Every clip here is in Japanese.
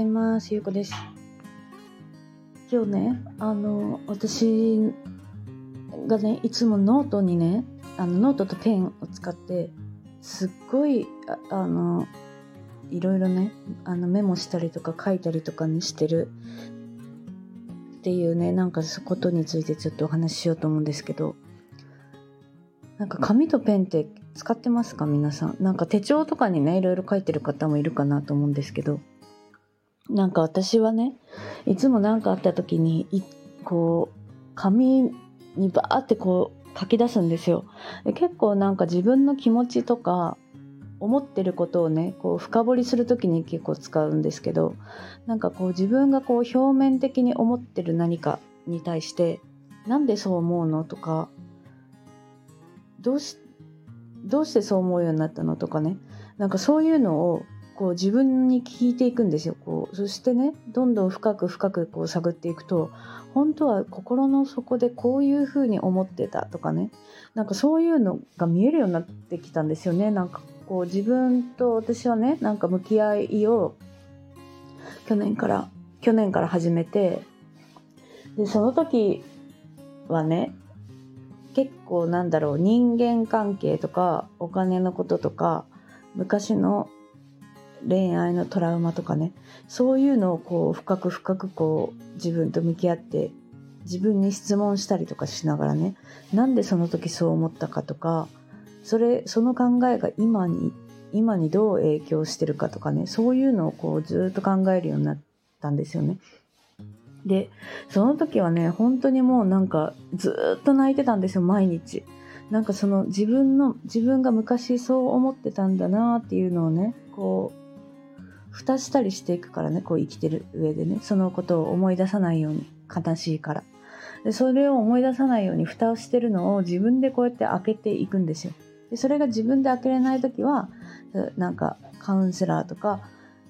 ざいます。ゆうこです。今日ね、あの、私がね、いつもノートにね、あのノートとペンを使って、すっごい、ああの、いろいろね、あのメモしたりとか書いたりとかにしてるっていうね、なんかそことについてちょっとお話ししようと思うんですけど、なんか紙とペンって使ってますか？皆さん。なんか手帳とかにね、いろいろ書いてる方もいるかなと思うんですけど、なんか私はね、いつも何かあった時に、いこう、紙にバーってこう書き出すんですよ。で結構なんか自分の気持ちとか、思ってることをね、こう深掘りする時に結構使うんですけど、なんかこう自分がこう表面的に思ってる何かに対して、なんでそう思うのとか、どうしどうしてそう思うようになったのとかねなんかそういうのをこう自分に聞いていくんですよ。こうそしてねどんどん深く深くこう探っていくと本当は心の底でこういうふうに思ってたとかね。なんかそういうのが見えるようになってきたんですよね。なんかこう自分と私はねなんか向き合いを去年から去年から始めてでその時はね結構なんだろう人間関係とかお金のこととか昔の恋愛のトラウマとかね。そういうのをこう深く深くこう自分と向き合って自分に質問したりとかしながらね。なんでその時そう思ったかとかそれその考えが今に今にどう影響してるかとかね。そういうのをこうずっと考えるようになったんですよね。でその時はね本当にもうなんかずっと泣いてたんですよ毎日。なんかその自分の自分が昔そう思ってたんだなっていうのをねこう蓋したりしていくからねこう生きてる上でねそのことを思い出さないように悲しいから。でそれを思い出さないように蓋をしてるのを自分でこうやって開けていくんですよ。でそれが自分で開けれない時はなんかカウンセラーとか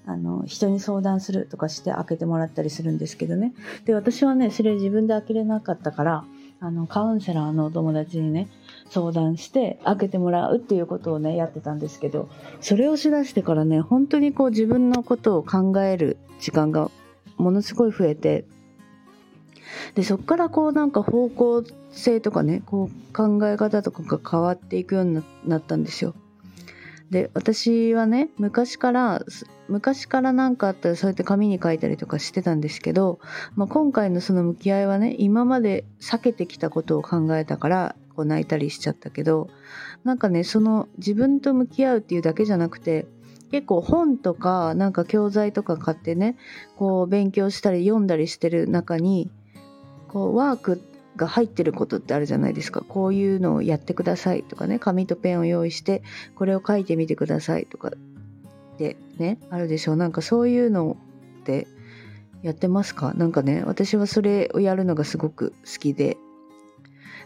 あの人に相談するとかして開けてもらったりするんですけどね。で私はねそれ自分で開けれなかったからあのカウンセラーのお友達にね相談して開けてもらうっていうことをねやってたんですけどそれをしだしてからね本当にこう自分のことを考える時間がものすごい増えてでそっからこうなんか方向性とかねこう考え方とかが変わっていくようになったんですよ。で私はね昔から昔から何かあったらそうやって紙に書いたりとかしてたんですけど、まあ、今回のその向き合いはね今まで避けてきたことを考えたからこう泣いたりしちゃったけどなんかねその自分と向き合うっていうだけじゃなくて結構本とかなんか教材とか買ってねこう勉強したり読んだりしてる中にこうワークが入ってることってあるじゃないですか。こういうのをやってくださいとかね。紙とペンを用意してこれを書いてみてくださいとかってねあるでしょう。なんかそういうのってやってますか？なんかね私はそれをやるのがすごく好きで。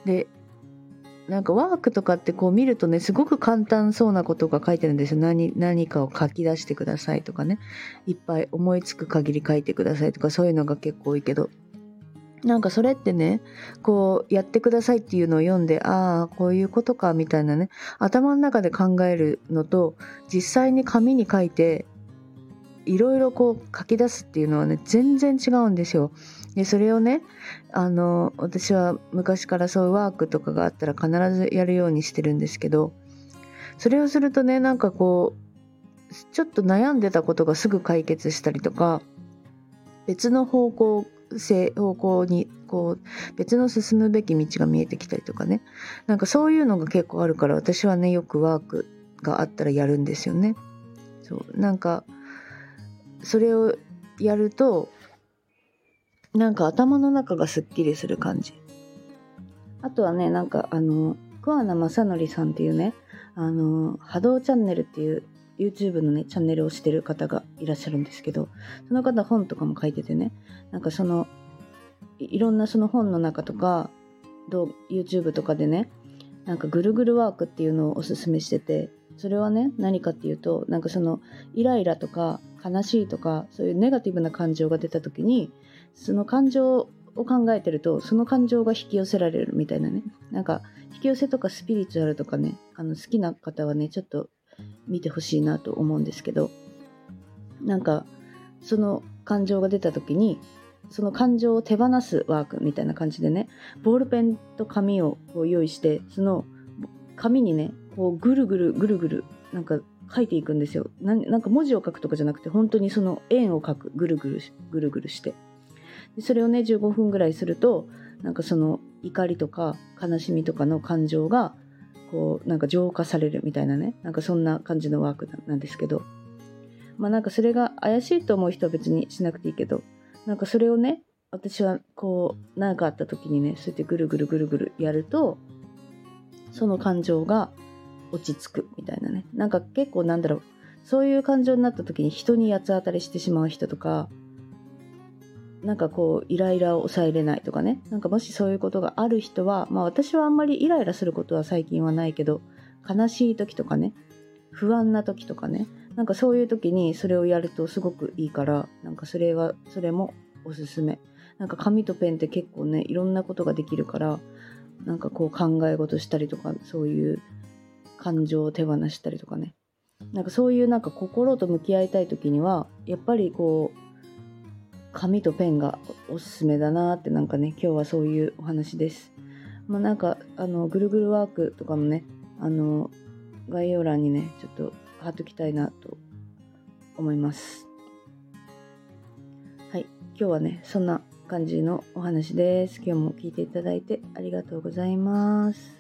でなんかワークとかってこう見るとねすごく簡単そうなことが書いてるんですよ。何何かを書き出してくださいとかね。いっぱい思いつく限り書いてくださいとかそういうのが結構多いけど。なんかそれってね、こうやってくださいっていうのを読んで、ああ、こういうことかみたいなね、頭の中で考えるのと、実際に紙に書いて、いろいろこう書き出すっていうのはね、全然違うんですよ。で、それをね、あの、私は昔からそういうワークとかがあったら必ずやるようにしてるんですけど、それをするとね、なんかこう、ちょっと悩んでたことがすぐ解決したりとか、別の方向性方向にこう別の進むべき道が見えてきたりとかねなんかそういうのが結構あるから私はねよくワークがあったらやるんですよね。そうなんかそれをやるとなんか頭の中がすっきりする感じ。あとはねなんかあの桑名正則さんっていうねあの波動チャンネルっていう YouTube のね、チャンネルをしてる方がいらっしゃるんですけど、その方本とかも書いててね、なんかその、いろんなその本の中とか、YouTube とかでね、なんかぐるぐるワークっていうのをおすすめしてて、それはね、何かっていうと、なんかその、イライラとか悲しいとか、そういうネガティブな感情が出た時に、その感情を考えてると、その感情が引き寄せられるみたいなね。なんか、引き寄せとかスピリチュアルとかね、あの好きな方はね、ちょっと見てほしいなと思うんですけどなんかその感情が出た時にその感情を手放すワークみたいな感じでねボールペンと紙をこう用意してその紙にねこうぐるぐるぐるぐるなんか書いていくんですよ。なんか文字を書くとかじゃなくて本当にその円を書く。ぐるぐるぐるぐるして。でそれをね15分ぐらいするとなんかその怒りとか悲しみとかの感情がこうなんか浄化されるみたいなねなんかそんな感じのワークなんですけど。まあなんかそれが怪しいと思う人は別にしなくていいけどなんかそれをね私はこう何かあった時にねそうやってぐるぐるぐるぐるやるとその感情が落ち着くみたいなね。なんか結構なんだろうそういう感情になった時に人に八つ当たりしてしまう人とかなんかこうイライラを抑えれないとかね。なんかもしそういうことがある人はまあ私はあんまりイライラすることは最近はないけど悲しい時とかね不安な時とかねなんかそういう時にそれをやるとすごくいいからなんかそれはそれもおすすめ。なんか紙とペンって結構ねいろんなことができるからなんかこう考え事したりとかそういう感情を手放したりとかね。なんかそういうなんか心と向き合いたい時にはやっぱりこう紙とペンがおすすめだなってなんかね今日はそういうお話です。まあなんかあのぐるぐるワークとかもねあの概要欄にねちょっと貼っときたいなと思います。はい今日はねそんな感じのお話です。今日も聞いていただいてありがとうございます。